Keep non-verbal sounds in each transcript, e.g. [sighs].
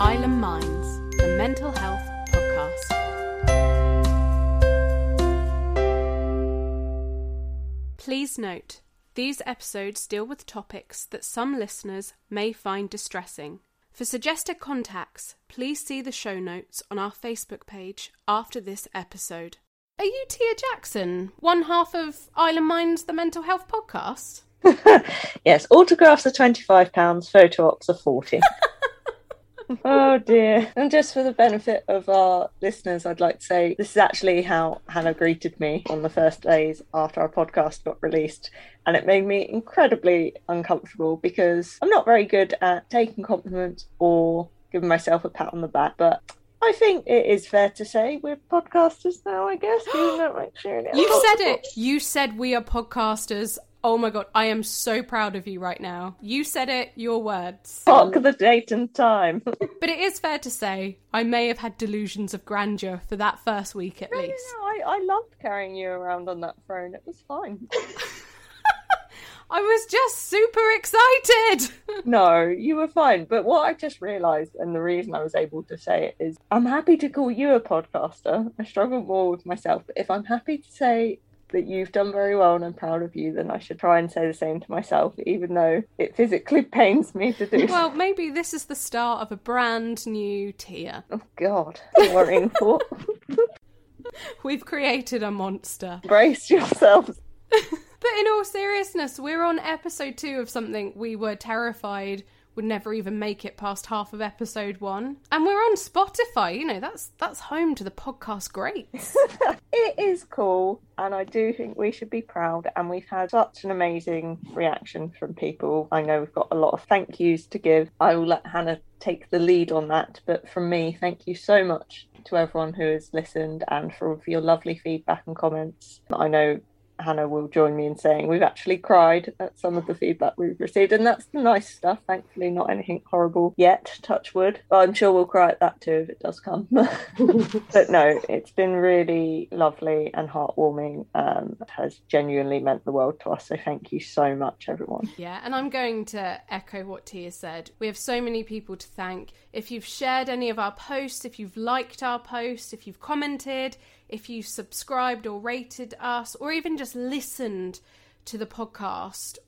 Island Minds, the mental health podcast. Please note, these episodes deal with topics that some listeners may find distressing. For suggested contacts, please see the show notes on our Facebook page after this episode. Are you Tia Jackson, one half of Island Minds, the mental health podcast? [laughs] yes, autographs are £25, photo ops are 40 [laughs] oh dear. And just for the benefit of our listeners, I'd like to say this is actually how Hannah greeted me on the first days after our podcast got released. And it made me incredibly uncomfortable because I'm not very good at taking compliments or giving myself a pat on the back. But I think it is fair to say we're podcasters now, I guess. You've said it. You said we are podcasters. Oh my god, I am so proud of you right now. You said it, your words. Mark the date and time. [laughs] but it is fair to say, I may have had delusions of grandeur for that first week at no, least. No, I, I loved carrying you around on that throne. It was fine. [laughs] I was just super excited. [laughs] no, you were fine. But what I just realised, and the reason I was able to say it is, I'm happy to call you a podcaster. I struggle more with myself. But if I'm happy to say that you've done very well and I'm proud of you, then I should try and say the same to myself, even though it physically [laughs] pains me to do. Well, maybe this is the start of a brand new Tia. Oh God, worrying [laughs] for. [laughs] We've created a monster. Brace yourselves. but in all seriousness, we're on episode two of something we were terrified would never even make it past half of episode one. And we're on Spotify, you know, that's that's home to the podcast greats. [laughs] it is cool, and I do think we should be proud. And we've had such an amazing reaction from people. I know we've got a lot of thank yous to give. I will let Hannah take the lead on that, but from me, thank you so much to everyone who has listened and for your lovely feedback and comments. I know Hannah will join me in saying we've actually cried at some of the feedback we've received, and that's the nice stuff. Thankfully, not anything horrible yet. Touch wood. But I'm sure we'll cry at that too if it does come. [laughs] but no, it's been really lovely and heartwarming. Um, it has genuinely meant the world to us. So thank you so much, everyone. Yeah, and I'm going to echo what Tia said. We have so many people to thank. If you've shared any of our posts, if you've liked our posts, if you've commented if you subscribed or rated us, or even just listened to the podcast.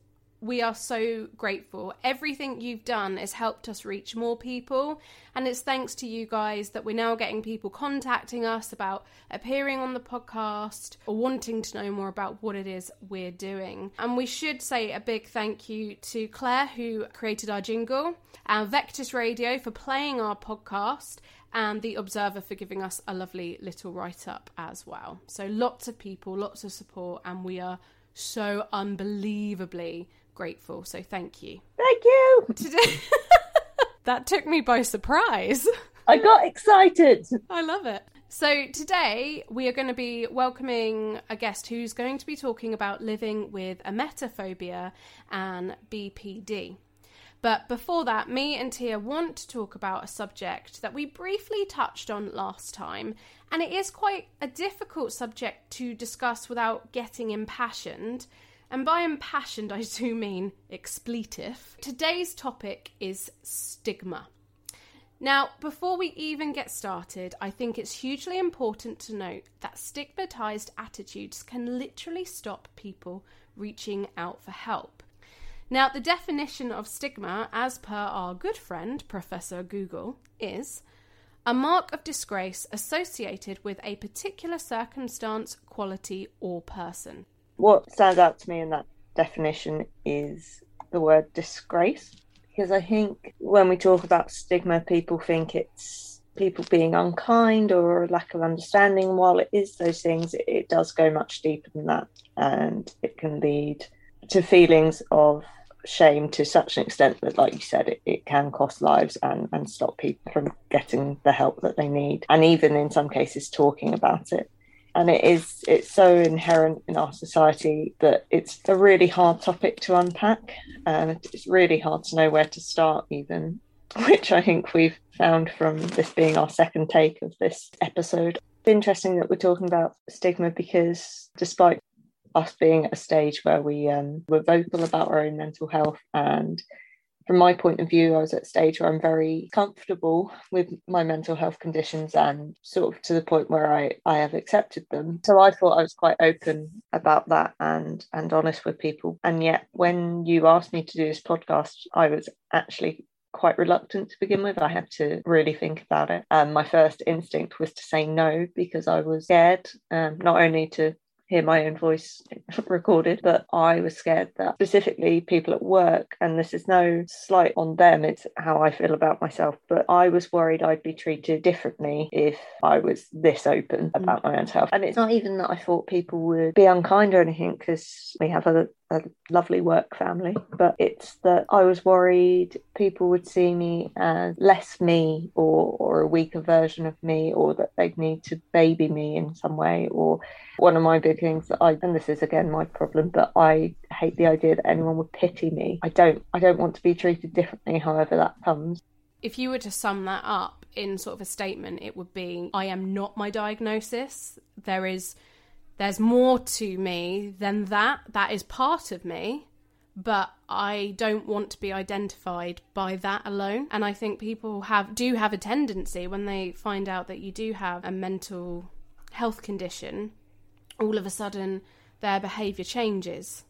We are so grateful. Everything you've done has helped us reach more people, and it's thanks to you guys that we're now getting people contacting us about appearing on the podcast or wanting to know more about what it is we're doing. And we should say a big thank you to Claire, who created our jingle, and Vectis Radio for playing our podcast, and The Observer for giving us a lovely little write up as well. So lots of people, lots of support, and we are so unbelievably grateful. So thank you. Thank you. Today [laughs] that took me by surprise. I got excited. [laughs] I love it. So, today we are going to be welcoming a guest who's going to be talking about living with a emetophobia and BPD. But before that, me and Tia want to talk about a subject that we briefly touched on last time, and it is quite a difficult subject to discuss without getting impassioned. And by impassioned, I do mean expletive. Today's topic is stigma. Now, before we even get started, I think it's hugely important to note that stigmatized attitudes can literally stop people reaching out for help. Now, the definition of stigma, as per our good friend Professor Google, is a mark of disgrace associated with a particular circumstance, quality, or person. What stands out to me in that definition is the word disgrace, because I think when we talk about stigma, people think it's people being unkind or a lack of understanding. While it is those things, it, does go much deeper than that, and it can lead to feelings of shame to such an extent that, like you said, it, it can cost lives and, and stop people from getting the help that they need. And even in some cases, talking about it. And it is, it's so inherent in our society that it's a really hard topic to unpack. And it's really hard to know where to start, even, [laughs] which I think we've found from this being our second take of this episode. It's interesting that we're talking about stigma because despite us being at a stage where we um, were vocal about our own mental health and from my point of view, I was at a stage where I'm very comfortable with my mental health conditions and sort of to the point where I, I have accepted them. So I thought I was quite open about that and and honest with people. And yet when you asked me to do this podcast, I was actually quite reluctant to begin with. I had to really think about it. And um, my first instinct was to say no because I was scared, um, not only to hear my own voice [laughs] recorded, but I was scared that specifically people at work, and this is no slight on them, it's how I feel about myself, but I was worried I'd be treated differently if I was this open mm. about my own health. And it's not even that I thought people would be unkind or anything, because we have a a lovely work family, but it's that I was worried people would see me as less me or, or a weaker version of me, or that they'd need to baby me in some way. Or one of my big things that I, and this is again my problem, but I hate the idea that anyone would pity me. I don't, I don't want to be treated differently, however that comes. If you were to sum that up in sort of a statement, it would be I am not my diagnosis. There is there's more to me than that. That is part of me, but I don't want to be identified by that alone. And I think people have do have a tendency when they find out that you do have a mental health condition, all of a sudden their behavior changes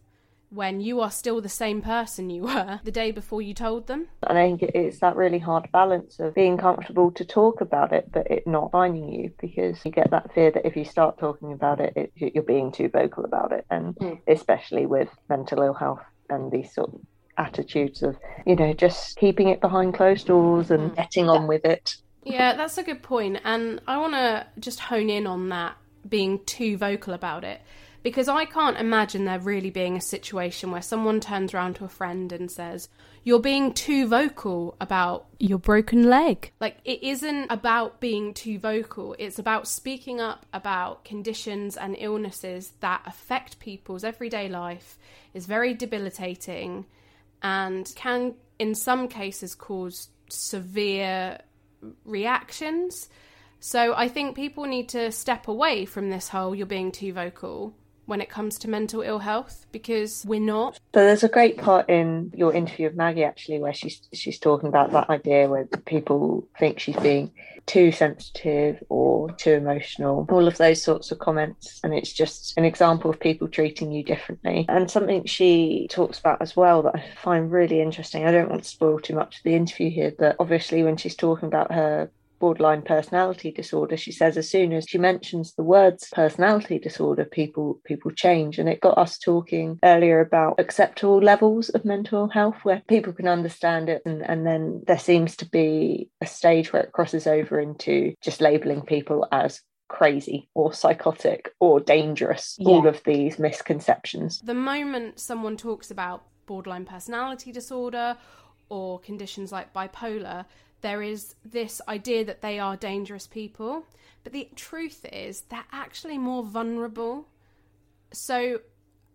when you are still the same person you were the day before you told them. And I think it's that really hard balance of being comfortable to talk about it, but it not finding you because you get that fear that if you start talking about it, it you're being too vocal about it. And mm. especially with mental ill health and these sort of attitudes of, you know, just keeping it behind closed doors and mm. getting on with it. Yeah, that's a good point. And I want to just hone in on that being too vocal about it because I can't imagine there really being a situation where someone turns around to a friend and says, You're being too vocal about your broken leg. Like, it isn't about being too vocal, it's about speaking up about conditions and illnesses that affect people's everyday life, is very debilitating, and can, in some cases, cause severe reactions. So I think people need to step away from this whole you're being too vocal when it comes to mental ill health because we're not. So there's a great part in your interview of Maggie actually where she's she's talking about that idea where people think she's being too sensitive or too emotional, all of those sorts of comments. And it's just an example of people treating you differently. And something she talks about as well that I find really interesting. I don't want to spoil too much of the interview here, but obviously when she's talking about her borderline personality disorder she says as soon as she mentions the words personality disorder people people change. And it got us talking earlier about acceptable levels of mental health where people can understand it. And, and then there seems to be a stage where it crosses over into just labeling people as crazy or psychotic or dangerous yeah. all of these misconceptions. The moment someone talks about borderline personality disorder or conditions like bipolar there is this idea that they are dangerous people, but the truth is they're actually more vulnerable. So,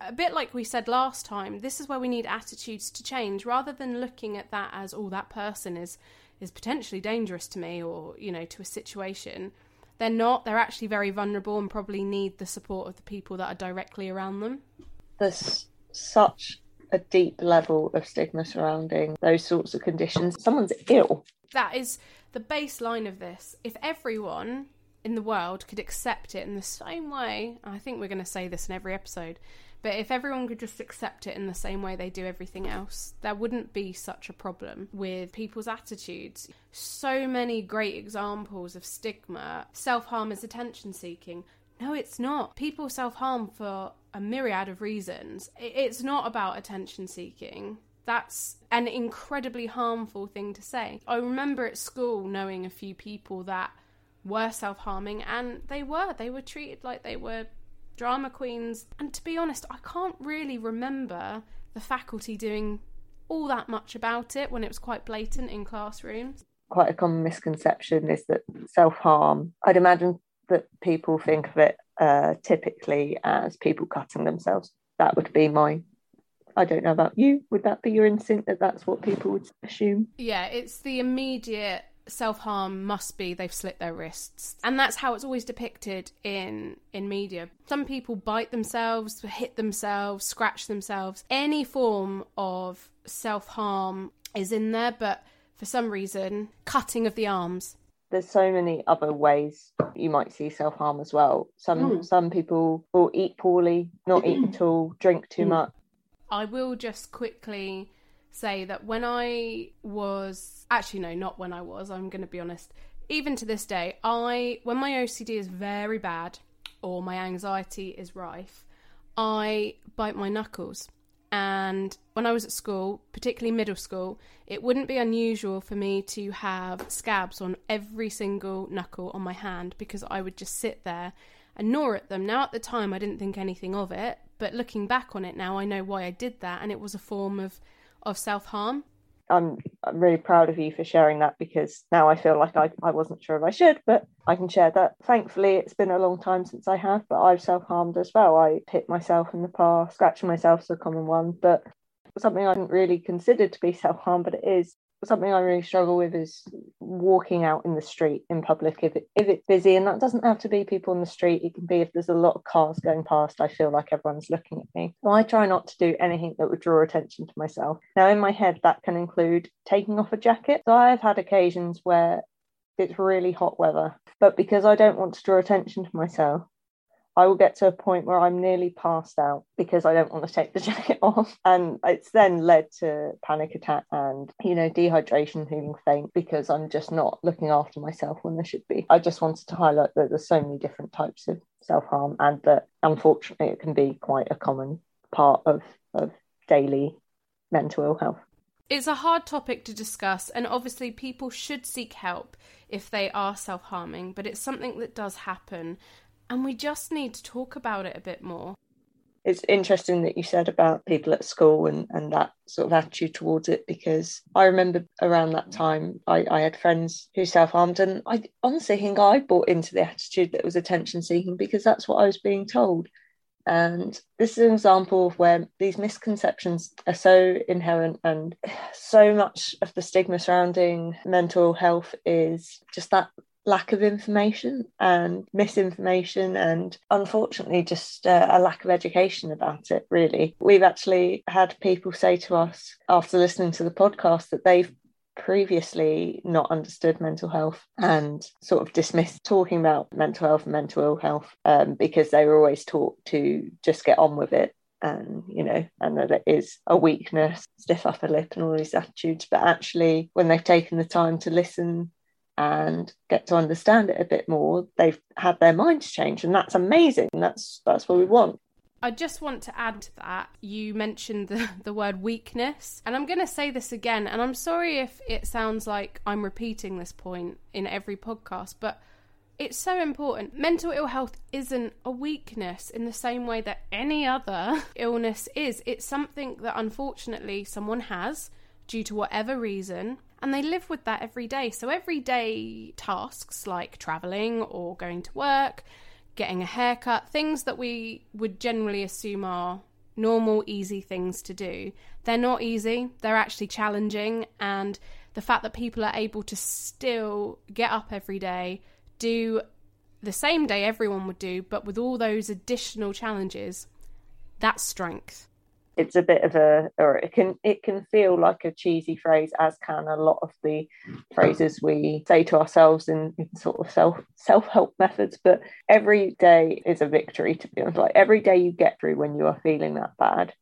a bit like we said last time, this is where we need attitudes to change rather than looking at that as, oh, that person is is potentially dangerous to me or, you know, to a situation. They're not. They're actually very vulnerable and probably need the support of the people that are directly around them. There's such a deep level of stigma surrounding those sorts of conditions. Someone's ill. That is the baseline of this. If everyone in the world could accept it in the same way, I think we're going to say this in every episode, but if everyone could just accept it in the same way they do everything else, there wouldn't be such a problem with people's attitudes. So many great examples of stigma. Self harm is attention seeking. No, it's not. People self harm for a myriad of reasons. It's not about attention seeking. That's an incredibly harmful thing to say. I remember at school knowing a few people that were self harming, and they were. They were treated like they were drama queens. And to be honest, I can't really remember the faculty doing all that much about it when it was quite blatant in classrooms. Quite a common misconception is that self harm, I'd imagine that people think of it uh, typically as people cutting themselves. That would be my. I don't know about you. Would that be your instinct that that's what people would assume? Yeah, it's the immediate self harm must be they've slit their wrists, and that's how it's always depicted in in media. Some people bite themselves, hit themselves, scratch themselves. Any form of self harm is in there, but for some reason, cutting of the arms. There's so many other ways you might see self harm as well. Some Mm. some people will eat poorly, not eat at all, drink too Mm. much. I will just quickly say that when I was actually no, not when I was, I'm going to be honest. Even to this day, I when my OCD is very bad or my anxiety is rife, I bite my knuckles. And when I was at school, particularly middle school, it wouldn't be unusual for me to have scabs on every single knuckle on my hand because I would just sit there and gnaw at them. Now, at the time, I didn't think anything of it, but looking back on it now, I know why I did that, and it was a form of, of self harm. I'm I'm really proud of you for sharing that because now I feel like I, I wasn't sure if I should, but I can share that. Thankfully, it's been a long time since I have, but I've self harmed as well. I hit myself in the past, scratching myself is a common one, but something I didn't really consider to be self harm, but it is something I really struggle with is walking out in the street in public if it if it's busy, and that doesn't have to be people in the street. It can be if there's a lot of cars going past. I feel like everyone's looking at me. So I try not to do anything that would draw attention to myself. Now, in my head, that can include taking off a jacket. So I've had occasions where it's really hot weather, but because I don't want to draw attention to myself. I will get to a point where I'm nearly passed out because I don't want to take the [laughs] jacket off. And it's then led to panic attack and, you know, dehydration, feeling faint because I'm just not looking after myself when there should be. I just wanted to highlight that there's so many different types of self harm and that unfortunately it can be quite a common part of, of daily mental ill health. It's a hard topic to discuss, and obviously, people should seek help if they are self harming, but it's something that does happen, and we just need to talk about it a bit more. it's interesting that you said about people at school and, and that sort of attitude towards it because I remember around that time I, I had friends who self harmed and I honestly think I bought into the attitude that was attention seeking because that's what I was being told. And this is an example of where these misconceptions are so inherent, and [sighs] so much of the stigma surrounding mental health is just that lack of information and misinformation and unfortunately just uh, a lack of education about it really. We've actually had people say to us after listening to the podcast that they've previously not understood mental health and sort of dismissed talking about mental health and mental ill health um, because they were always taught to just get on with it and you know and that it is a weakness stiff upper lip and all these attitudes. But actually when they've taken the time to listen and get to understand it a bit more they've had their minds change and that's amazing that's that's what we want I just want to add to that. You mentioned the, the word weakness, and I'm going to say this again, and I'm sorry if it sounds like I'm repeating this point in every podcast, but it's so important. Mental ill health isn't a weakness in the same way that any other [laughs] illness is. It's something that unfortunately someone has due to whatever reason, and they live with that every day. So, everyday tasks like traveling or going to work, getting a haircut, things that we would generally assume are normal, easy things to do, they're not easy. They're actually challenging. And the fact that people are able to still get up every day, do the same day everyone would do, but with all those additional challenges, that's strength. It's a bit of a or it can it can feel like a cheesy phrase as can a lot of the phrases we say to ourselves in, in sort of self self-help methods. But every day is a victory to be honest. Like every day you get through when you are feeling that bad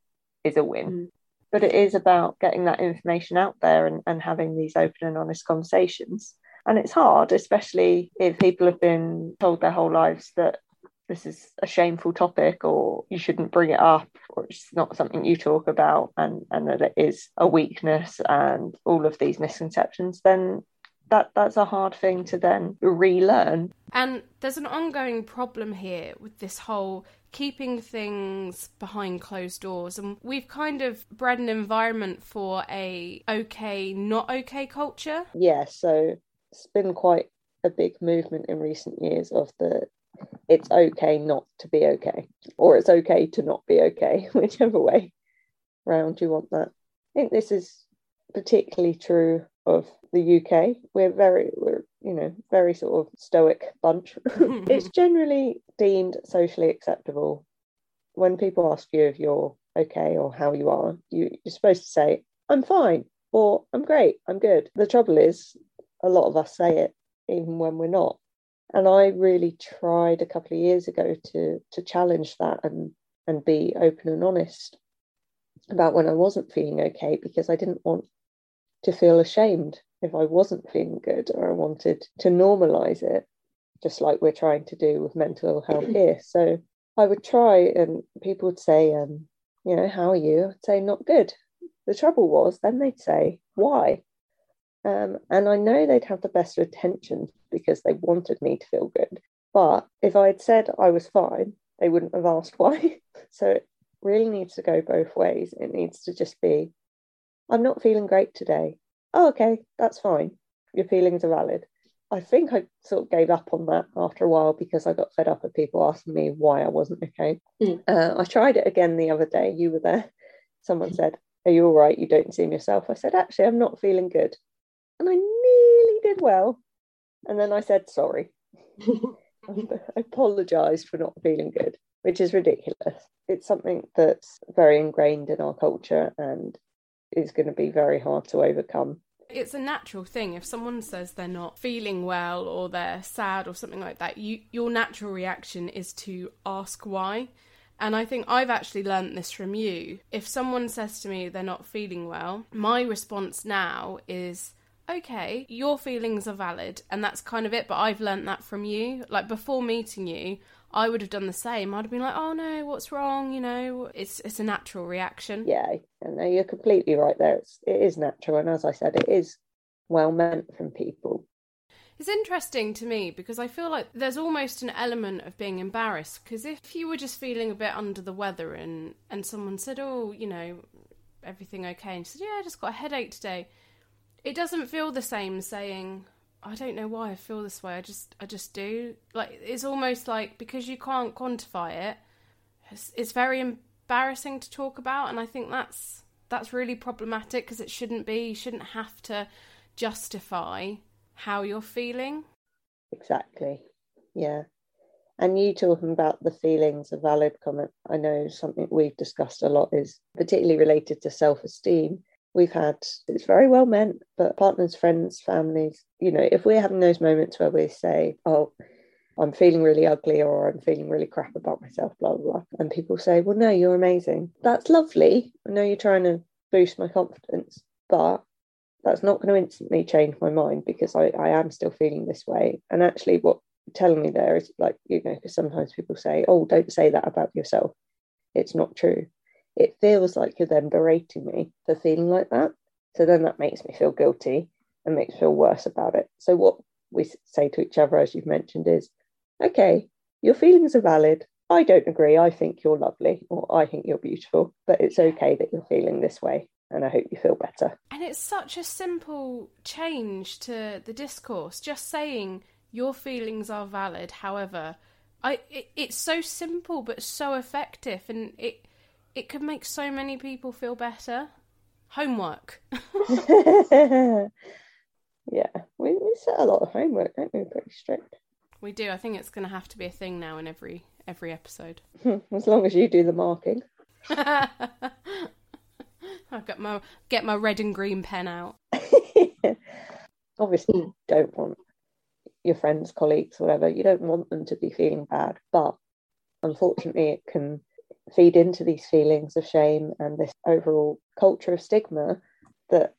is a win. Mm. but it is about getting that information out there and, and having these open and honest conversations. And it's hard especially if people have been told their whole lives that this is a shameful topic or you shouldn't bring it up or it's not something you talk about and and that it is a weakness and all of these misconceptions then that that's a hard thing to then relearn And there's an ongoing problem here with this whole keeping things behind closed doors. And we've kind of bred an environment for a okay, not okay culture. yeah so it's been quite a big movement in recent years of the it's okay not to be okay or it's okay to not be okay [laughs] whichever way round you want that i think this is particularly true of the uk we're very we're you know very sort of stoic bunch [laughs] it's [laughs] generally deemed socially acceptable when people ask you if you're okay or how you are you, you're supposed to say i'm fine or I'm great, I'm good. The trouble is, a lot of us say it even when we're not. And I really tried a couple of years ago to to challenge that and and be open and honest about when I wasn't feeling okay because I didn't want to feel ashamed if I wasn't feeling good or I wanted to normalize it, just like we're trying to do with mental health [clears throat] here. So I would try, and people would say, um, you know, how are you? I'd say, not good. The trouble was, then they'd say, why? Um, and I know they'd have the best intentions because they wanted me to feel good. But if I had said I was fine, they wouldn't have asked [laughs] why. so it really needs to go both ways. It needs to just be, I'm not feeling great today. Oh, okay, that's fine. Your feelings are valid. I think I sort of gave up on that after a while because I got fed up with people asking me why I wasn't okay. Mm. Uh, I tried it again the other day. You were there. Someone said, Are you all right? You don't seem yourself. I said, Actually, I'm not feeling good. And I nearly did well. And then I said, Sorry. [laughs] I apologized for not feeling good, which is ridiculous. It's something that's very ingrained in our culture and is going to be very hard to overcome. It's a natural thing. If someone says they're not feeling well or they're sad or something like that, you your natural reaction is to ask why. And I think I've actually learnt this from you. If someone says to me they're not feeling well, my response now is okay, your feelings are valid, and that's kind of it. But I've learnt that from you. Like before meeting you, I would have done the same. I'd have been like, "Oh no, what's wrong?" You know, it's it's a natural reaction. Yeah, no, you're completely right there. It's it is natural, and as I said, it is well meant from people. It's interesting to me because I feel like there's almost an element of being embarrassed because if you were just feeling a bit under the weather and and someone said, "Oh, you know, everything okay?" and you said, "Yeah, I just got a headache today." It doesn't feel the same saying I don't know why I feel this way. I just I just do. Like it's almost like because you can't quantify it, it's, it's very embarrassing to talk about, and I think that's that's really problematic because it shouldn't be. You shouldn't have to justify how you're feeling. Exactly. Yeah. And you talking about the feelings a valid comment, I know something we've discussed a lot is particularly related to self esteem we've had it's very well meant but partners friends families you know if we're having those moments where we say oh i'm feeling really ugly or i'm feeling really crap about myself blah blah blah and people say well no you're amazing. That's lovely. I know you're trying to boost my confidence but that's not going to instantly change my mind because I, I am still feeling this way. And actually what telling me there is like you know because sometimes people say oh don't say that about yourself. It's not true it feels like you're then berating me for feeling like that. So then that makes me feel guilty and makes me feel worse about it. So what we say to each other, as you've mentioned, is okay, your feelings are valid. I don't agree. I think you're lovely or I think you're beautiful, but it's okay that you're feeling this way and I hope you feel better. And it's such a simple change to the discourse, just saying your feelings are valid. However, I it, it's so simple but so effective and it it could make so many people feel better. Homework. [laughs] yeah, we, we set a lot of homework, don't we? Pretty strict. We do. I think it's going to have to be a thing now in every every episode. [laughs] as long as you do the marking. [laughs] I've got my get my red and green pen out. Obviously, you don't want your friends, colleagues, whatever. You don't want them to be feeling bad, but unfortunately, it can feed into these feelings of shame and this overall culture of stigma that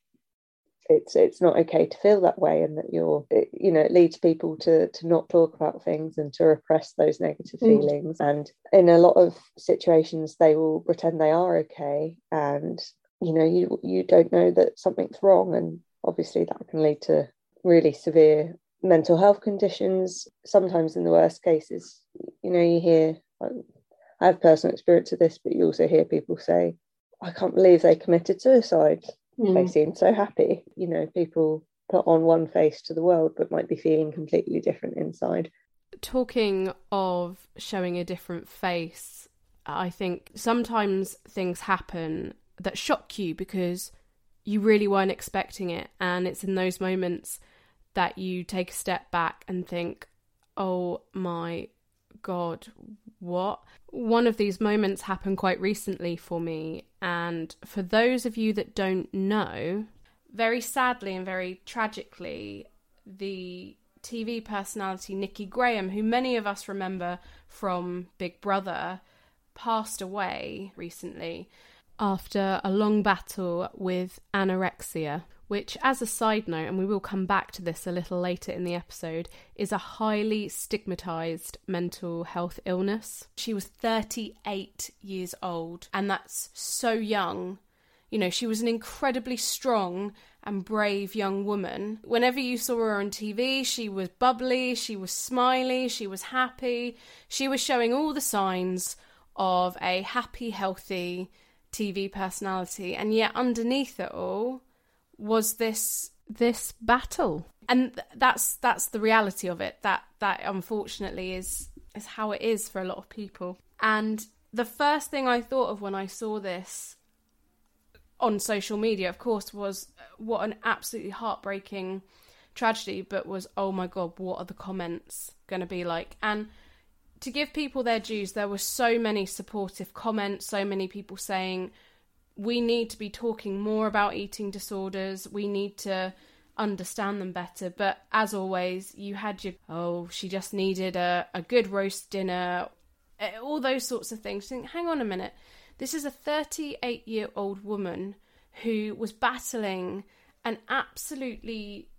it's it's not okay to feel that way and that you're it, you know it leads people to to not talk about things and to repress those negative mm. feelings. And in a lot of situations they will pretend they are okay. And you know you you don't know that something's wrong. And obviously that can lead to really severe mental health conditions. Sometimes in the worst cases you know you hear I have personal experience of this, but you also hear people say, I can't believe they committed suicide. Mm. They seem so happy. You know, people put on one face to the world, but might be feeling completely different inside. Talking of showing a different face, I think sometimes things happen that shock you because you really weren't expecting it. And it's in those moments that you take a step back and think, oh my God, what? One of these moments happened quite recently for me, and for those of you that don't know, very sadly and very tragically, the TV personality Nikki Graham, who many of us remember from Big Brother, passed away recently after a long battle with anorexia, which, as a side note, and we will come back to this a little later in the episode, is a highly stigmatized mental health illness. She was 38 years old, and that's so young. You know, she was an incredibly strong and brave young woman. Whenever you saw her on TV, she was bubbly, she was smiley, she was happy, she was showing all the signs of a happy, healthy TV personality. And yet, underneath it all, was this this battle. And that's that's the reality of it. That that unfortunately is is how it is for a lot of people. And the first thing i thought of when i saw this on social media, of course, was uh, what an absolutely heartbreaking tragedy, but was, oh my God, what are the comments going to be like? And to give people their dues, there were so many supportive comments, so many people saying, we need to be talking more about eating disorders, we need to understand them better. But as always, you had your, oh, she just needed a, a good roast dinner, eh, all those sorts of things. Think, hang on a minute this is a 38 year old woman who was battling an absolutely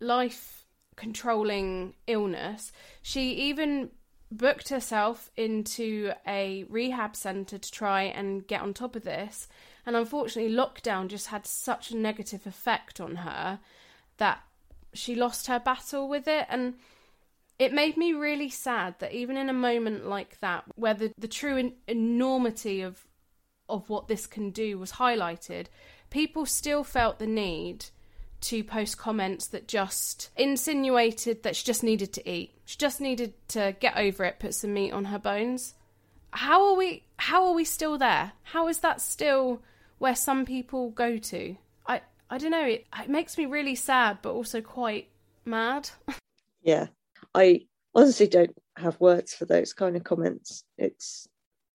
life controlling illness. She even booked herself into a rehab centre to try and get on top of this. And unfortunately, lockdown just had such a negative effect on her that she lost her battle with it. And it made me really sad that even in a moment like that, where the, the true en- enormity of of what this can do was highlighted, people still felt the need to post comments that just insinuated that she just needed to eat. She just needed to get over it, put some meat on her bones. How are we how are we still there? How is that still where some people go to? I I don't know, it, it makes me really sad but also quite mad. [laughs] yeah. I honestly don't have words for those kind of comments. It's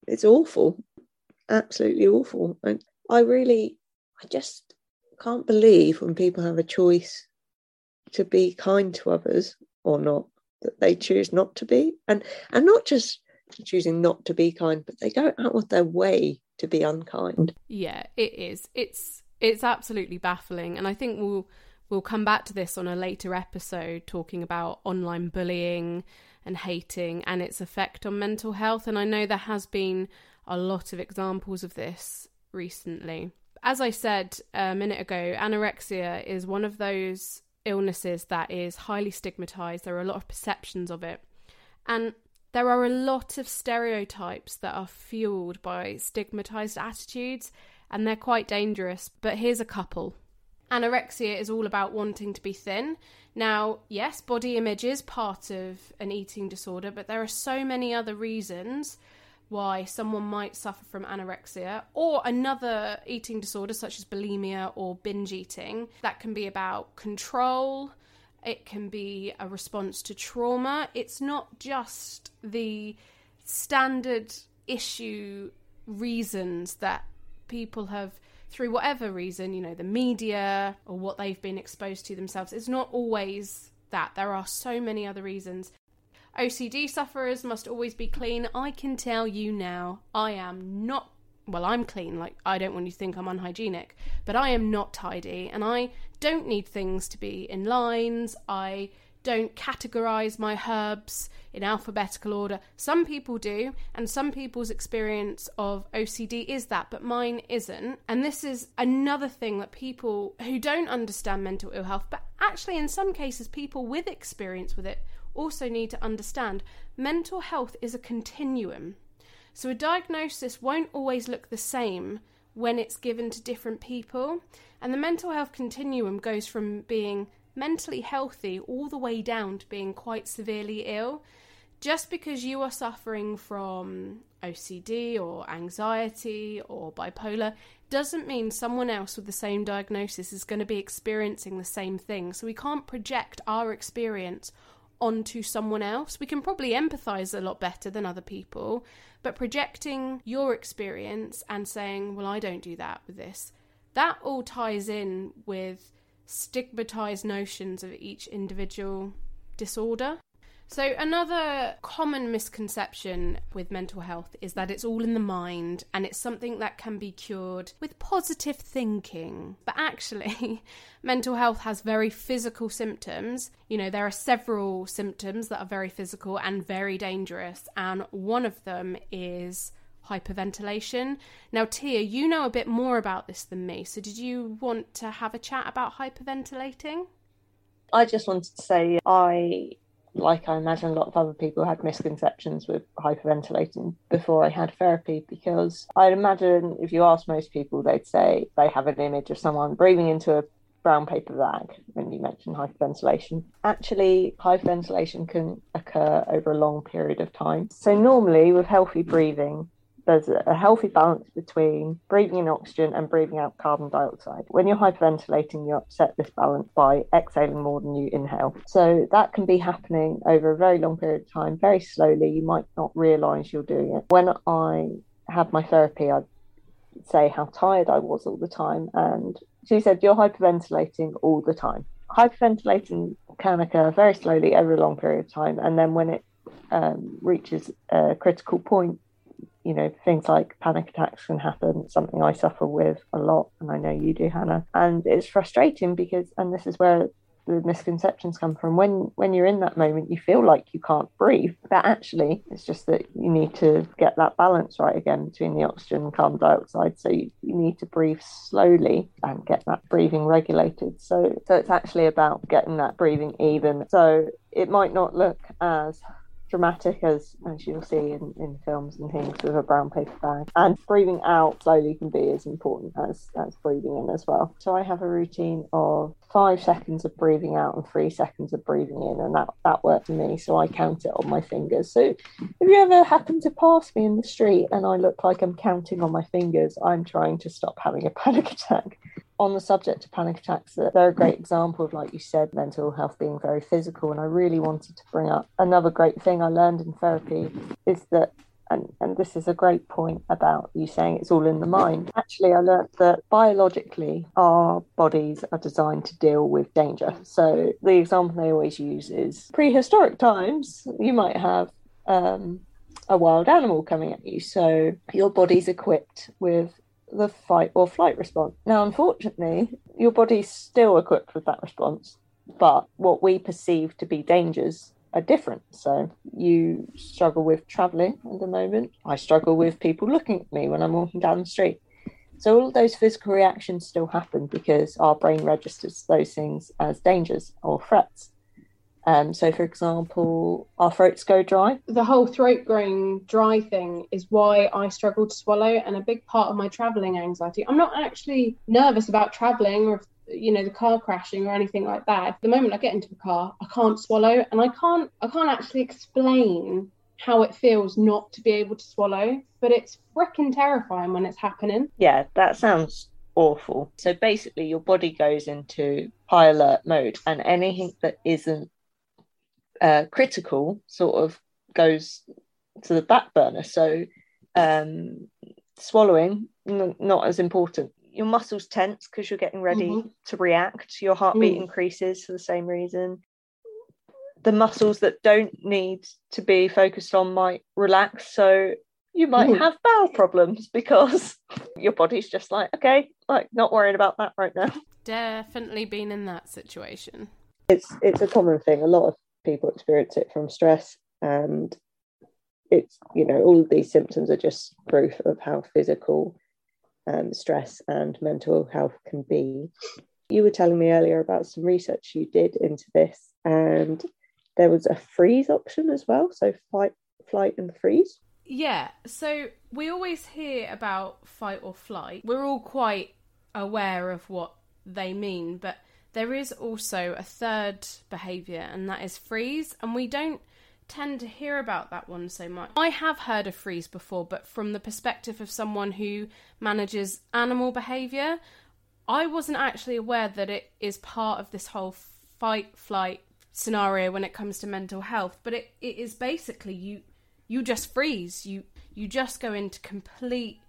it's awful, absolutely awful. And I really, I just can't believe when people have a choice to be kind to others or not that they choose not to be, and and not just choosing not to be kind, but they go out of their way to be unkind. Yeah, it is. It's it's absolutely baffling, and I think we'll We'll come back to this on a later episode talking about online bullying and hating and its effect on mental health. And I know there has been a lot of examples of this recently. As I said a minute ago, anorexia is one of those illnesses that is highly stigmatized. There are a lot of perceptions of it. And there are a lot of stereotypes that are fueled by stigmatized attitudes, and they're quite dangerous. But here's a couple anorexia is all about wanting to be thin. Now, yes, body image is part of an eating disorder, but there are so many other reasons why someone might suffer from anorexia or another eating disorder such as bulimia or binge eating. That can be about control, it can be a response to trauma. It's not just the standard issue reasons that people have through whatever reason, you know, the media or what they've been exposed to themselves. It's not always that. There are so many other reasons. OCD sufferers must always be clean. I can tell you now, I am not. Well, I'm clean, like, I don't want you to think I'm unhygienic, but I am not tidy, and I don't need things to be in lines. I don't categorize my herbs in alphabetical order. Some people do, and some people's experience of OCD is that, but mine isn't. And this is another thing that people who don't understand mental ill health, but actually in some cases, people with experience with it also need to understand mental health is a continuum. So a diagnosis won't always look the same when it's given to different people. And the mental health continuum goes from being mentally healthy all the way down to being quite severely ill. Just because you are suffering from OCD or anxiety or bipolar doesn't mean someone else with the same diagnosis is going to be experiencing the same thing. So we can't project our experience onto someone else. We can probably empathize a lot better than other people, but projecting your experience and saying, well, I don't do that with this, that all ties in with stigmatized notions of each individual disorder. So, another common misconception with mental health is that it's all in the mind and it's something that can be cured with positive thinking. But actually, [laughs] mental health has very physical symptoms. You know, there are several symptoms that are very physical and very dangerous, and one of them is hyperventilation. Now, Tia, you know a bit more about this than me, so did you want to have a chat about hyperventilating? I just wanted to say I like I imagine a lot of other people had misconceptions with hyperventilating before I had therapy because I'd imagine if you ask most people, they'd say they have an image of someone breathing into a brown paper bag when you mention hyperventilation. Actually, hyperventilation can occur over a long period of time. So, normally with healthy breathing, there's a healthy balance between breathing in oxygen and breathing out carbon dioxide. When you're hyperventilating, you upset this balance by exhaling more than you inhale. So that can be happening over a very long period of time, very slowly. You might not realize you're doing it. When I had my therapy, I'd say how tired I was all the time. And she said, You're hyperventilating all the time. Hyperventilating can occur very slowly over a long period of time. And then when it um, reaches a critical point, you know, things like panic attacks can happen, something I suffer with a lot, and I know you do, Hannah. And it's frustrating because, and this is where the misconceptions come from. When when you're in that moment, you feel like you can't breathe, but actually, it's just that you need to get that balance right again between the oxygen and carbon dioxide. So you, you need to breathe slowly and get that breathing regulated. So so it's actually about getting that breathing even. So it might not look as dramatic as as you'll see in, in films and things with a brown paper bag. And breathing out slowly can be as important as, as breathing in as well. So I have a routine of five seconds of breathing out and three seconds of breathing in, and that, that worked for me. So I count it on my fingers. So if you ever happen to pass me in the street and I look like I'm counting on my fingers, I'm trying to stop having a panic attack on the subject of panic attacks, they're a great example of, like you said, mental health being very physical. And I really wanted to bring up another great thing I learned in therapy is that, and, and this is a great point about you saying it's all in the mind. Actually, I learned that biologically, our bodies are designed to deal with danger. So the example they always use is prehistoric times, you might have. Um, a wild animal coming at you. So your body's equipped with the fight or flight response. Now, unfortunately, your body's still equipped with that response, but what we perceive to be dangers are different. So you struggle with traveling at the moment. I struggle with people looking at me when I'm walking down the street. So all those physical reactions still happen because our brain registers those things as dangers or threats. Um, so, for example, our throats go dry. The whole throat going dry thing is why I struggle to swallow, and a big part of my traveling anxiety. I'm not actually nervous about traveling or you know the car crashing or anything like that. The moment I get into the car, I can't swallow, and I can't I can't actually explain how it feels not to be able to swallow, but it's freaking terrifying when it's happening. Yeah, that sounds awful. So basically, your body goes into high alert mode, and anything that isn't uh, critical sort of goes to the back burner. So um, swallowing n- not as important. Your muscles tense because you're getting ready mm-hmm. to react. Your heartbeat mm. increases for the same reason. The muscles that don't need to be focused on might relax. So you might mm. have bowel problems [laughs] because your body's just like, okay, like not worried about that right now. Definitely been in that situation. It's it's a common thing. A lot of people experience it from stress and it's you know all of these symptoms are just proof of how physical um, stress and mental health can be. You were telling me earlier about some research you did into this and there was a freeze option as well so fight flight and freeze. Yeah so we always hear about fight or flight. We're all quite aware of what they mean but there is also a third behaviour, and that is freeze, and we don't tend to hear about that one so much. I have heard of freeze before, but from the perspective of someone who manages animal behaviour, I wasn't actually aware that it is part of this whole fight flight scenario when it comes to mental health. But it, it is basically you you just freeze. You you just go into complete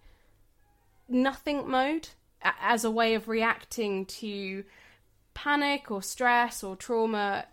nothing mode as a way of reacting to panic or stress or trauma.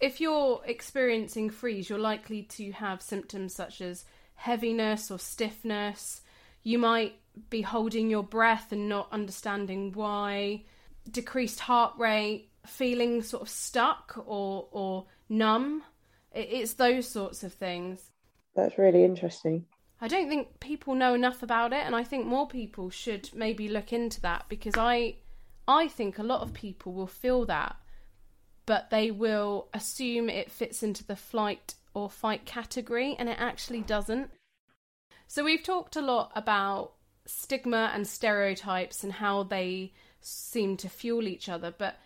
If you're experiencing freeze, you're likely to have symptoms such as heaviness or stiffness. You might be holding your breath and not understanding why, decreased heart rate, feeling sort of stuck or, or numb. It's those sorts of things. That's really interesting. I don't think people know enough about it, and I think more people should maybe look into that because I, I think a lot of people will feel that, but they will assume it fits into the flight or fight category, and it actually doesn't. So we've talked a lot about stigma and stereotypes and how they seem to fuel each other, but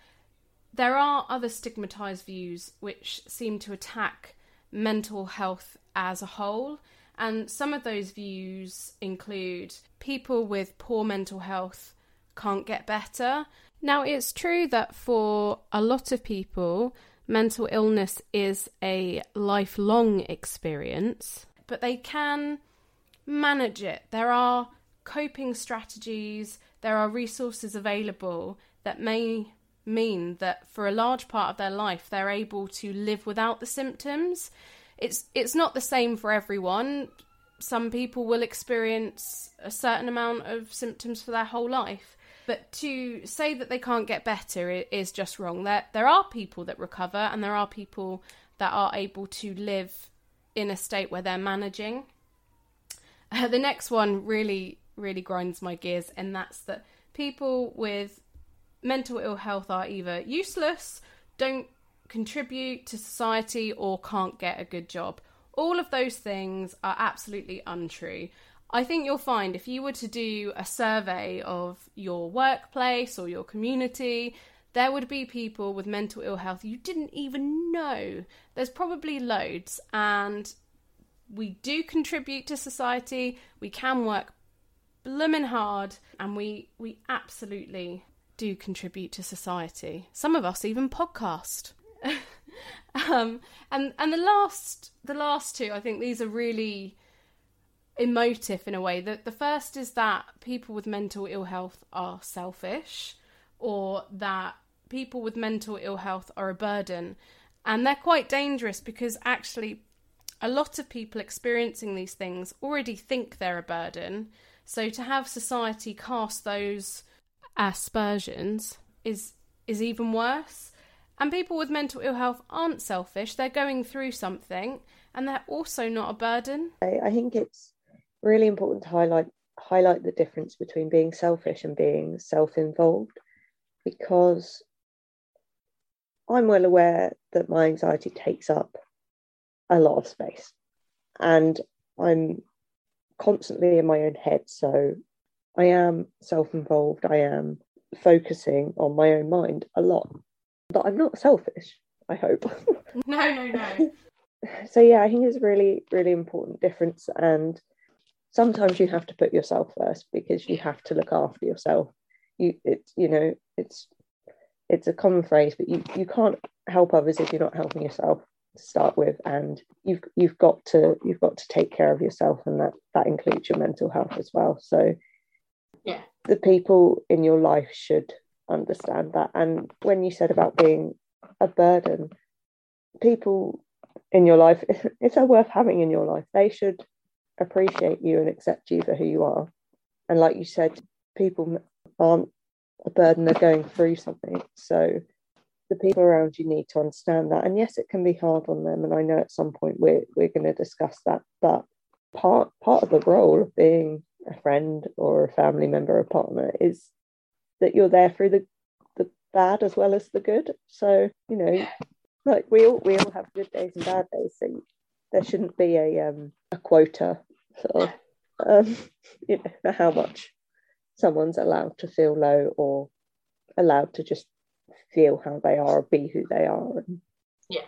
there are other stigmatized views which seem to attack mental health as a whole and some of those views include people with poor mental health can't get better. Now, it's true that for a lot of people, mental illness is a lifelong experience, but they can manage it. There are coping strategies, there are resources available that may mean that for a large part of their life they're able to live without the symptoms it's it's not the same for everyone. Some people will experience a certain amount of symptoms for their whole life. But to say that they can't get better is just wrong. There there are people that recover and there are people that are able to live in a state where they're managing. Uh, the next one really really grinds my gears and that's that people with mental ill health are either useless, don't contribute to society or can't get a good job. All of those things are absolutely untrue. I think you'll find if you were to do a survey of your workplace or your community, there would be people with mental ill health you didn't even know. There's probably loads, and we do contribute to society. We can work blooming hard, and we we absolutely do contribute to society. Some of us even podcast. [laughs] um, and and the last the last two, I think these are really emotive in a way. That the first is that people with mental ill health are selfish, or that people with mental ill health are a burden, and they're quite dangerous because actually a lot of people experiencing these things already think they're a burden. So to have society cast those aspersions is is even worse. And people with mental ill health aren't selfish, they're going through something and they're also not a burden. I think it's really important to highlight highlight the difference between being selfish and being self-involved because I'm well aware that my anxiety takes up a lot of space and I'm constantly in my own head so I am self-involved I am focusing on my own mind a lot but I'm not selfish, I hope. [laughs] no, no, no. [laughs] so yeah, I think it's a really, really important difference. And sometimes you have to put yourself first because you have to look after yourself. You it's you know, it's it's a common phrase, but you, you can't help others if you're not helping yourself to start with. And you've you've got to you've got to take care of yourself and that that includes your mental health as well. So yeah. The people in your life should understand that. And when you said about being a burden, people in your life, [laughs] if they're worth having in your life, they should appreciate you and accept you for who you are. And like you said, people aren't a burden, they're going through something. So the people around you need to understand that. And yes, it can be hard on them. And I know at some point we're we're going to discuss that. But part part of the role of being a friend or a family member or partner is that you're there through the the bad as well as the good. So you know, like we all we all have good days and bad days. So there shouldn't be a um a quota sort of um you know for how much someone's allowed to feel low or allowed to just feel how they are or be who they are. And yeah.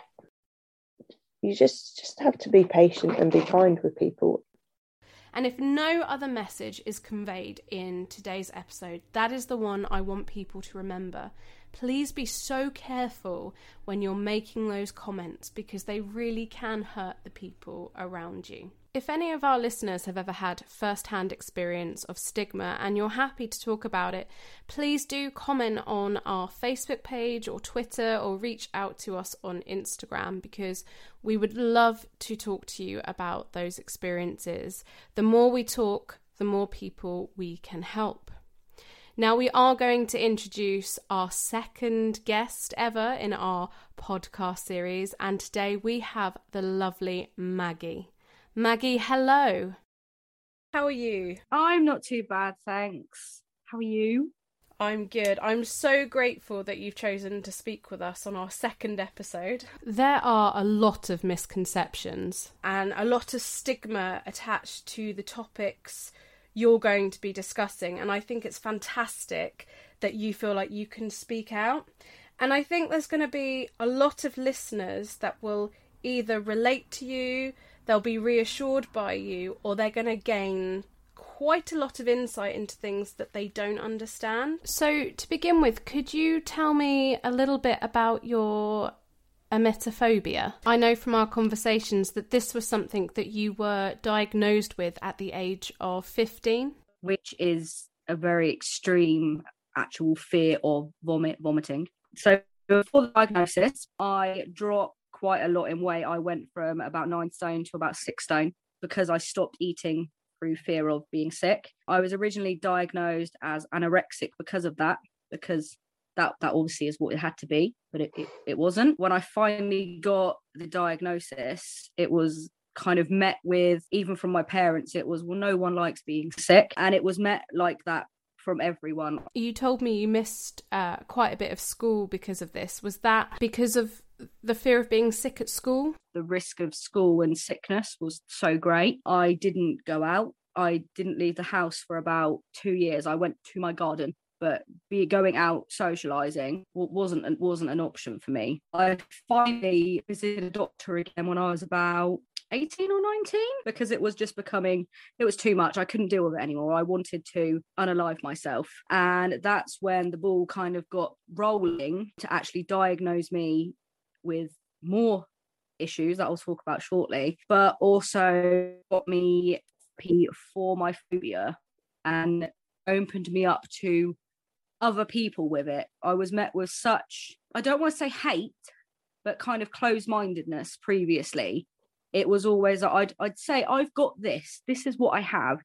You just just have to be patient and be kind with people. And if no other message is conveyed in today's episode, that is the one I want people to remember. Please be so careful when you're making those comments because they really can hurt the people around you. If any of our listeners have ever had first hand experience of stigma and you're happy to talk about it, please do comment on our Facebook page or Twitter or reach out to us on Instagram because we would love to talk to you about those experiences. The more we talk, the more people we can help. Now, we are going to introduce our second guest ever in our podcast series, and today we have the lovely Maggie. Maggie, hello. How are you? I'm not too bad, thanks. How are you? I'm good. I'm so grateful that you've chosen to speak with us on our second episode. There are a lot of misconceptions and a lot of stigma attached to the topics you're going to be discussing, and I think it's fantastic that you feel like you can speak out. And I think there's going to be a lot of listeners that will either relate to you, they'll be reassured by you or they're going to gain quite a lot of insight into things that they don't understand. So, to begin with, could you tell me a little bit about your emetophobia? I know from our conversations that this was something that you were diagnosed with at the age of 15, which is a very extreme actual fear of vomit vomiting. So, before the diagnosis, I dropped quite a lot in weight. I went from about nine stone to about six stone because I stopped eating through fear of being sick. I was originally diagnosed as anorexic because of that, because that that obviously is what it had to be, but it, it, it wasn't. When I finally got the diagnosis, it was kind of met with even from my parents it was well no one likes being sick and it was met like that from everyone. You told me you missed uh, quite a bit of school because of this. Was that because of the fear of being sick at school? The risk of school and sickness was so great. I didn't go out. I didn't leave the house for about two years. I went to my garden, but be going out socializing wasn't wasn't an option for me. I finally visited a doctor again when I was about 18 or 19 because it was just becoming it was too much. I couldn't deal with it anymore. I wanted to unalive myself. And that's when the ball kind of got rolling to actually diagnose me with more issues that i'll talk about shortly but also got me for my phobia and opened me up to other people with it i was met with such i don't want to say hate but kind of closed-mindedness previously it was always I'd I'd say I've got this. This is what I have.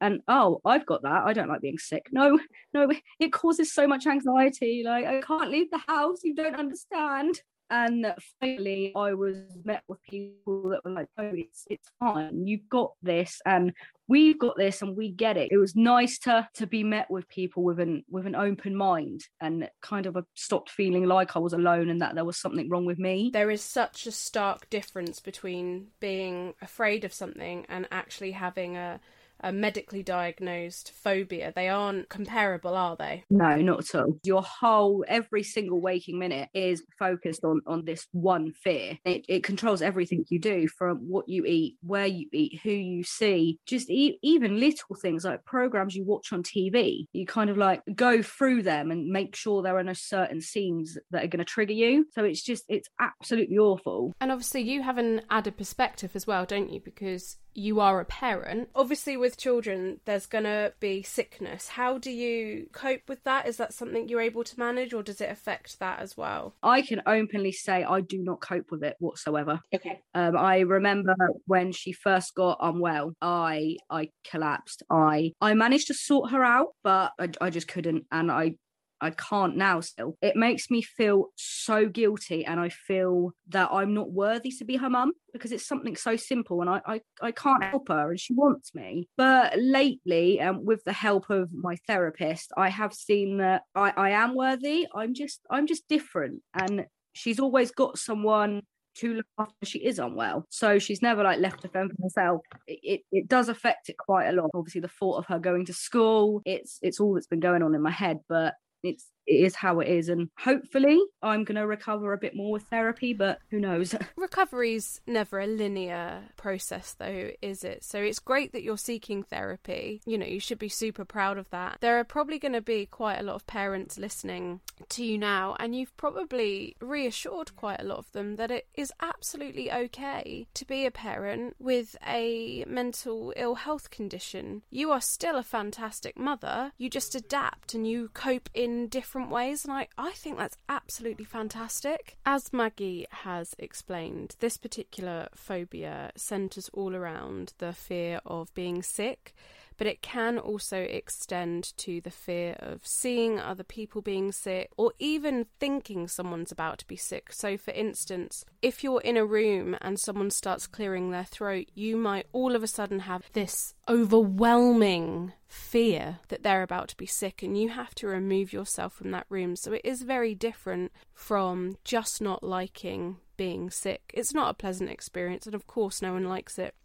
And oh, I've got that. I don't like being sick. No, no, it causes so much anxiety. Like I can't leave the house. You don't understand. And finally, I was met with people that were like, "Oh, it's it's fine. You've got this, and we've got this, and we get it." It was nice to to be met with people with an with an open mind and kind of a stopped feeling like I was alone and that there was something wrong with me. There is such a stark difference between being afraid of something and actually having a a medically diagnosed phobia. They aren't comparable, are they? No, not at all. Your whole, every single waking minute is focused on on this one fear. It, it controls everything you do, from what you eat, where you eat, who you see, just e- even little things like programs you watch on TV. You kind of like go through them and make sure there are no certain scenes that are going to trigger you. So it's just, it's absolutely awful. And obviously, you have an added perspective as well, don't you? Because you are a parent. Obviously, with children, there's going to be sickness. How do you cope with that? Is that something you're able to manage, or does it affect that as well? I can openly say I do not cope with it whatsoever. Okay. Um, I remember when she first got unwell, I I collapsed. I I managed to sort her out, but I, I just couldn't, and I I can't now still. It makes me feel so guilty and I feel that I'm not worthy to be her mum because it's something so simple and I, I, I can't help her and she wants me. But lately, um, with the help of my therapist, I have seen that I, I am worthy. I'm just I'm just different. And she's always got someone to look after she is unwell. So she's never like left to fend for herself. It, it, it does affect it quite a lot. Obviously the thought of her going to school, it's it's all that's been going on in my head. But it's it is how it is. And hopefully i'm going to recover a bit more with therapy but who knows? [laughs] Recovery's never a linear process though is it? So it's great that you're seeking therapy. You know you should be super proud of that. There are probably going to be quite a lot of parents listening to you now and you've probably reassured quite a lot of them that it is absolutely okay to be a parent with a mental ill health condition. You are still a fantastic mother you just adapt and you cope in different different ways, and I, I think that's absolutely fantastic. As Maggie has explained, this particular phobia centres all around the fear of being sick but it can also extend to the fear of seeing other people being sick or even thinking someone's about to be sick. So, for instance, if you're in a room and someone starts clearing their throat, you might all of a sudden have this overwhelming fear that they're about to be sick and you have to remove yourself from that room. So, it is very different from just not liking being sick. It's not a pleasant experience, and of course, no one likes it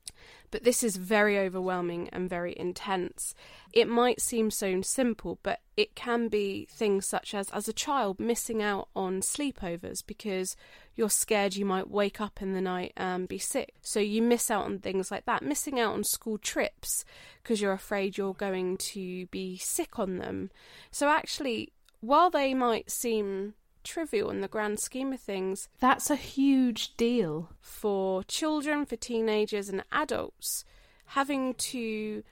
but this is very overwhelming and very intense. It might seem so simple, but it can be things such as, as a child, missing out on sleepovers because you're scared you might wake up in the night and be sick. So you miss out on things like that. Missing out on school trips because you're afraid you're going to be sick on them. So actually, while they might seem trivial in the grand scheme of things, that's a huge deal. For children, for teenagers, and adults having to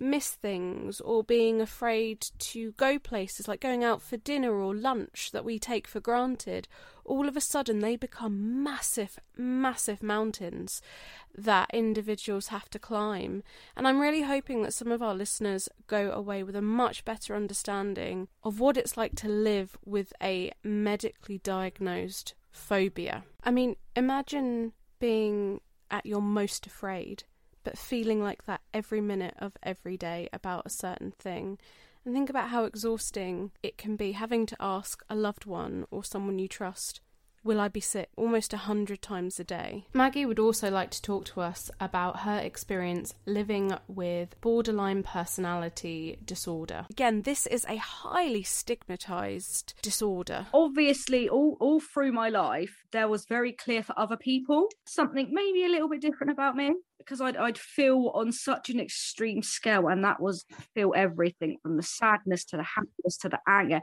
miss things or being afraid to go places like going out for dinner or lunch that we take for granted, all of a sudden they become massive, massive mountains that individuals have to climb. And I'm really hoping that some of our listeners go away with a much better understanding of what it's like to live with a medically diagnosed phobia. I mean, imagine being at your most afraid but feeling like that every minute of every day about a certain thing. And think about how exhausting it can be having to ask a loved one or someone you trust Will I be sick almost a hundred times a day? Maggie would also like to talk to us about her experience living with borderline personality disorder. Again, this is a highly stigmatized disorder. Obviously, all, all through my life, there was very clear for other people something maybe a little bit different about me because I'd, I'd feel on such an extreme scale, and that was feel everything from the sadness to the happiness to the anger.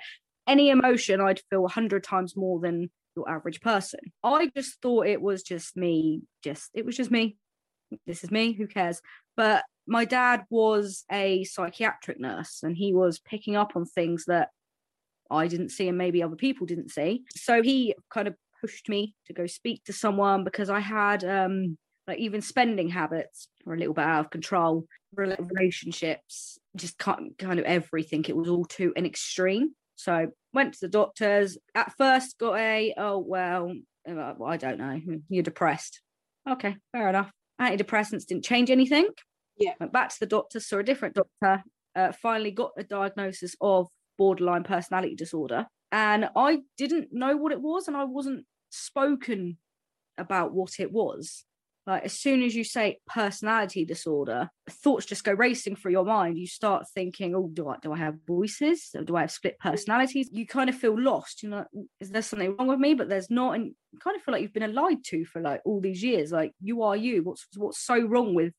Any emotion, I'd feel a hundred times more than your average person. I just thought it was just me, just it was just me. This is me, who cares? But my dad was a psychiatric nurse and he was picking up on things that I didn't see and maybe other people didn't see. So he kind of pushed me to go speak to someone because I had um like even spending habits were a little bit out of control, relationships, just kind of everything. It was all too an extreme. So went to the doctors. At first, got a oh well, I don't know. You're depressed. Okay, fair enough. Antidepressants didn't change anything. Yeah. Went back to the doctor, saw a different doctor. Uh, finally got a diagnosis of borderline personality disorder, and I didn't know what it was, and I wasn't spoken about what it was. Like as soon as you say personality disorder, thoughts just go racing through your mind. You start thinking, "Oh, do I do I have voices? Or do I have split personalities?" You kind of feel lost. You know, is there something wrong with me? But there's not, and you kind of feel like you've been lied to for like all these years. Like you are you. What's what's so wrong with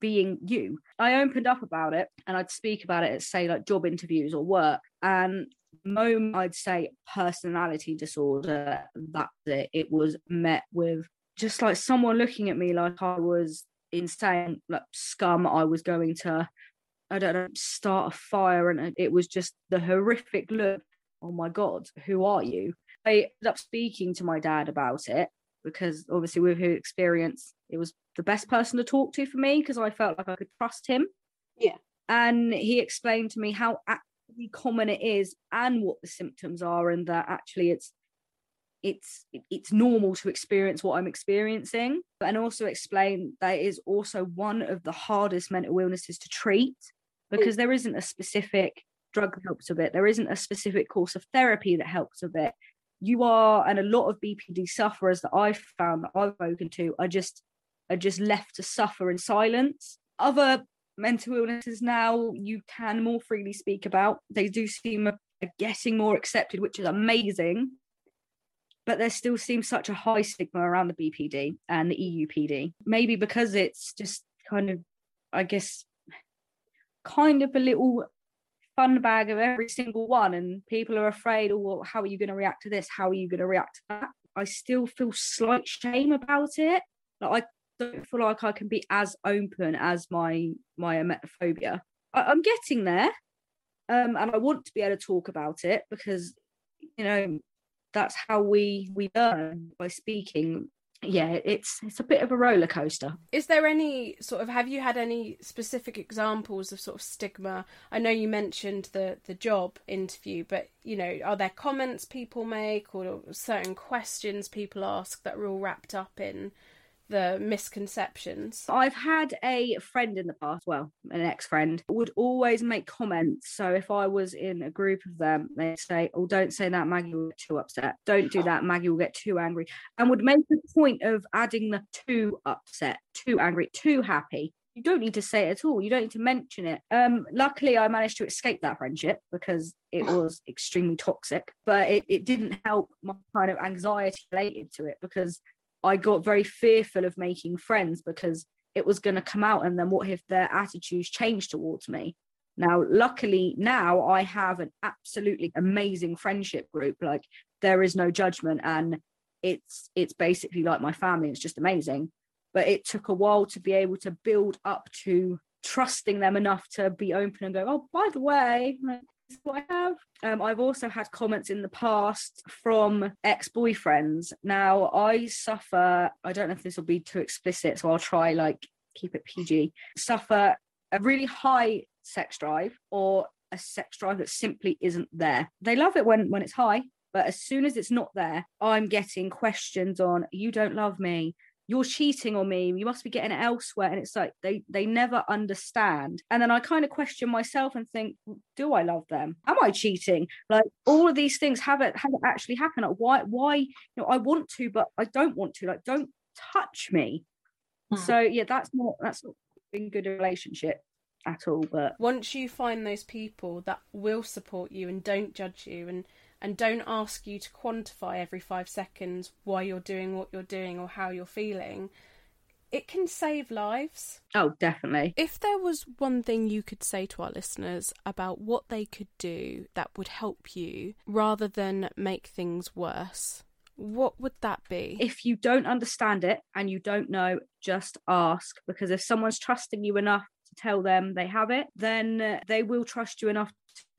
being you? I opened up about it, and I'd speak about it at say like job interviews or work, and moment I'd say personality disorder, that's it. It was met with just like someone looking at me like I was insane, like scum. I was going to, I don't know, start a fire, and it was just the horrific look. Oh my god, who are you? I ended up speaking to my dad about it because obviously with his experience, it was the best person to talk to for me because I felt like I could trust him. Yeah. And he explained to me how actually common it is and what the symptoms are, and that actually it's it's it's normal to experience what I'm experiencing, and also explain that it is also one of the hardest mental illnesses to treat because there isn't a specific drug that helps with it. There isn't a specific course of therapy that helps with it. You are, and a lot of BPD sufferers that I've found that I've spoken to are just are just left to suffer in silence. Other mental illnesses now you can more freely speak about. They do seem getting more accepted, which is amazing. But there still seems such a high stigma around the BPD and the EUPD. Maybe because it's just kind of, I guess, kind of a little fun bag of every single one, and people are afraid, oh, well, how are you going to react to this? How are you going to react to that? I still feel slight shame about it. Like I don't feel like I can be as open as my my emetophobia. I, am getting there, um, and I want to be able to talk about it because you know that's how we we learn by speaking. Yeah it's it's a bit of a roller coaster. Is there any sort of have you had any specific examples of sort of stigma? I know you mentioned the the job interview but you know are there comments people make or certain questions people ask that are all wrapped up in the misconceptions. I've had a friend in the past, well, an ex friend, would always make comments. So if I was in a group of them, they'd say, Oh, don't say that, Maggie will get too upset. Don't do that, Maggie will get too angry. And would make a point of adding the too upset, too angry, too happy. You don't need to say it at all. You don't need to mention it. Um, luckily, I managed to escape that friendship because it [laughs] was extremely toxic, but it, it didn't help my kind of anxiety related to it because I got very fearful of making friends because it was going to come out and then what if their attitudes changed towards me? Now luckily now i have an absolutely amazing friendship group like there is no judgment and it's it's basically like my family it's just amazing. But it took a while to be able to build up to trusting them enough to be open and go oh by the way I have. Um, I've also had comments in the past from ex boyfriends. Now, I suffer, I don't know if this will be too explicit, so I'll try like keep it PG, suffer a really high sex drive or a sex drive that simply isn't there. They love it when when it's high, but as soon as it's not there, I'm getting questions on you don't love me, you're cheating on me you must be getting it elsewhere. And it's like they they never understand. And then i kind of question myself and think do i love them? Am i cheating? Like all of these things haven't haven't actually happened. Like why why you know i want to but i don't want to. Like don't touch me. Hmm. so yeah that's not that's not been good a relationship at all but once you find those people that will support you and don't judge you and and don't ask you to quantify every five seconds why you're doing what you're doing or how you're feeling, it can save lives. Oh, definitely. If there was one thing you could say to our listeners about what they could do that would help you rather than make things worse, what would that be? If you don't understand it and you don't know, just ask because if someone's trusting you enough to tell them they have it, then they will trust you enough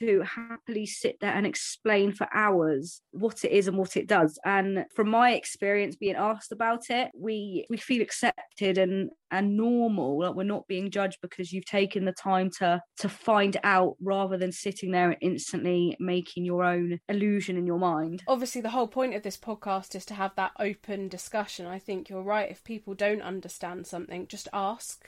to happily sit there and explain for hours what it is and what it does. And from my experience being asked about it, we we feel accepted and and normal. Like we're not being judged because you've taken the time to to find out rather than sitting there and instantly making your own illusion in your mind. Obviously the whole point of this podcast is to have that open discussion. I think you're right. If people don't understand something, just ask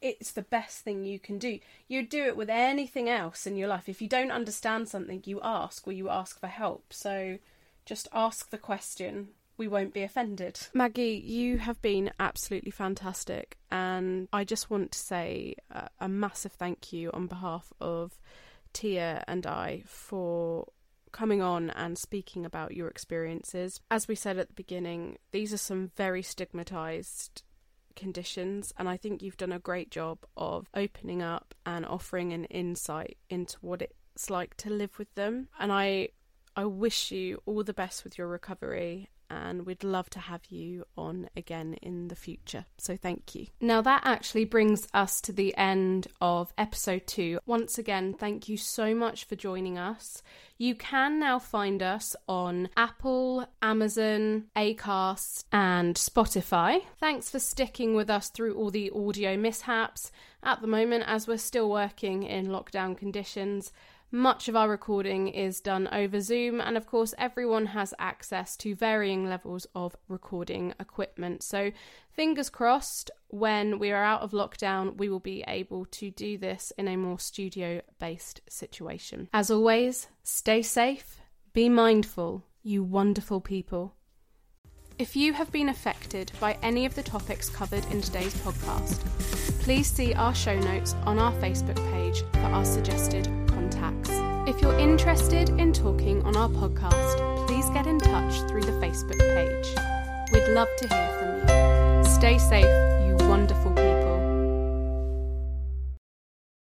it's the best thing you can do. You'd do it with anything else in your life. If you don't understand something, you ask or you ask for help. So just ask the question. We won't be offended. Maggie, you have been absolutely fantastic. And I just want to say a, a massive thank you on behalf of Tia and I for coming on and speaking about your experiences. As we said at the beginning, these are some very stigmatized conditions, and I think you've done a great job of opening up and offering an insight into what it's like to live with them. And I I wish you all the best with your recovery and we'd love to have you on again in the future. So thank you. Now, that actually brings us to the end of episode two. Once again, thank you so much for joining us. You can now find us on Apple, Amazon, Acast, and Spotify. Thanks for sticking with us through all the audio mishaps. At the moment, as we're still working in lockdown conditions, much of our recording is done over Zoom, and of course, everyone has access to varying levels of recording equipment. So, fingers crossed, when we are out of lockdown, we will be able to do this in a more studio based situation. As always, stay safe, be mindful, you wonderful people. If you have been affected by any of the topics covered in today's podcast, please see our show notes on our Facebook page for our suggested contacts. If you're interested in talking on our podcast, please get in touch through the Facebook page. We'd love to hear from you. Stay safe, you wonderful people.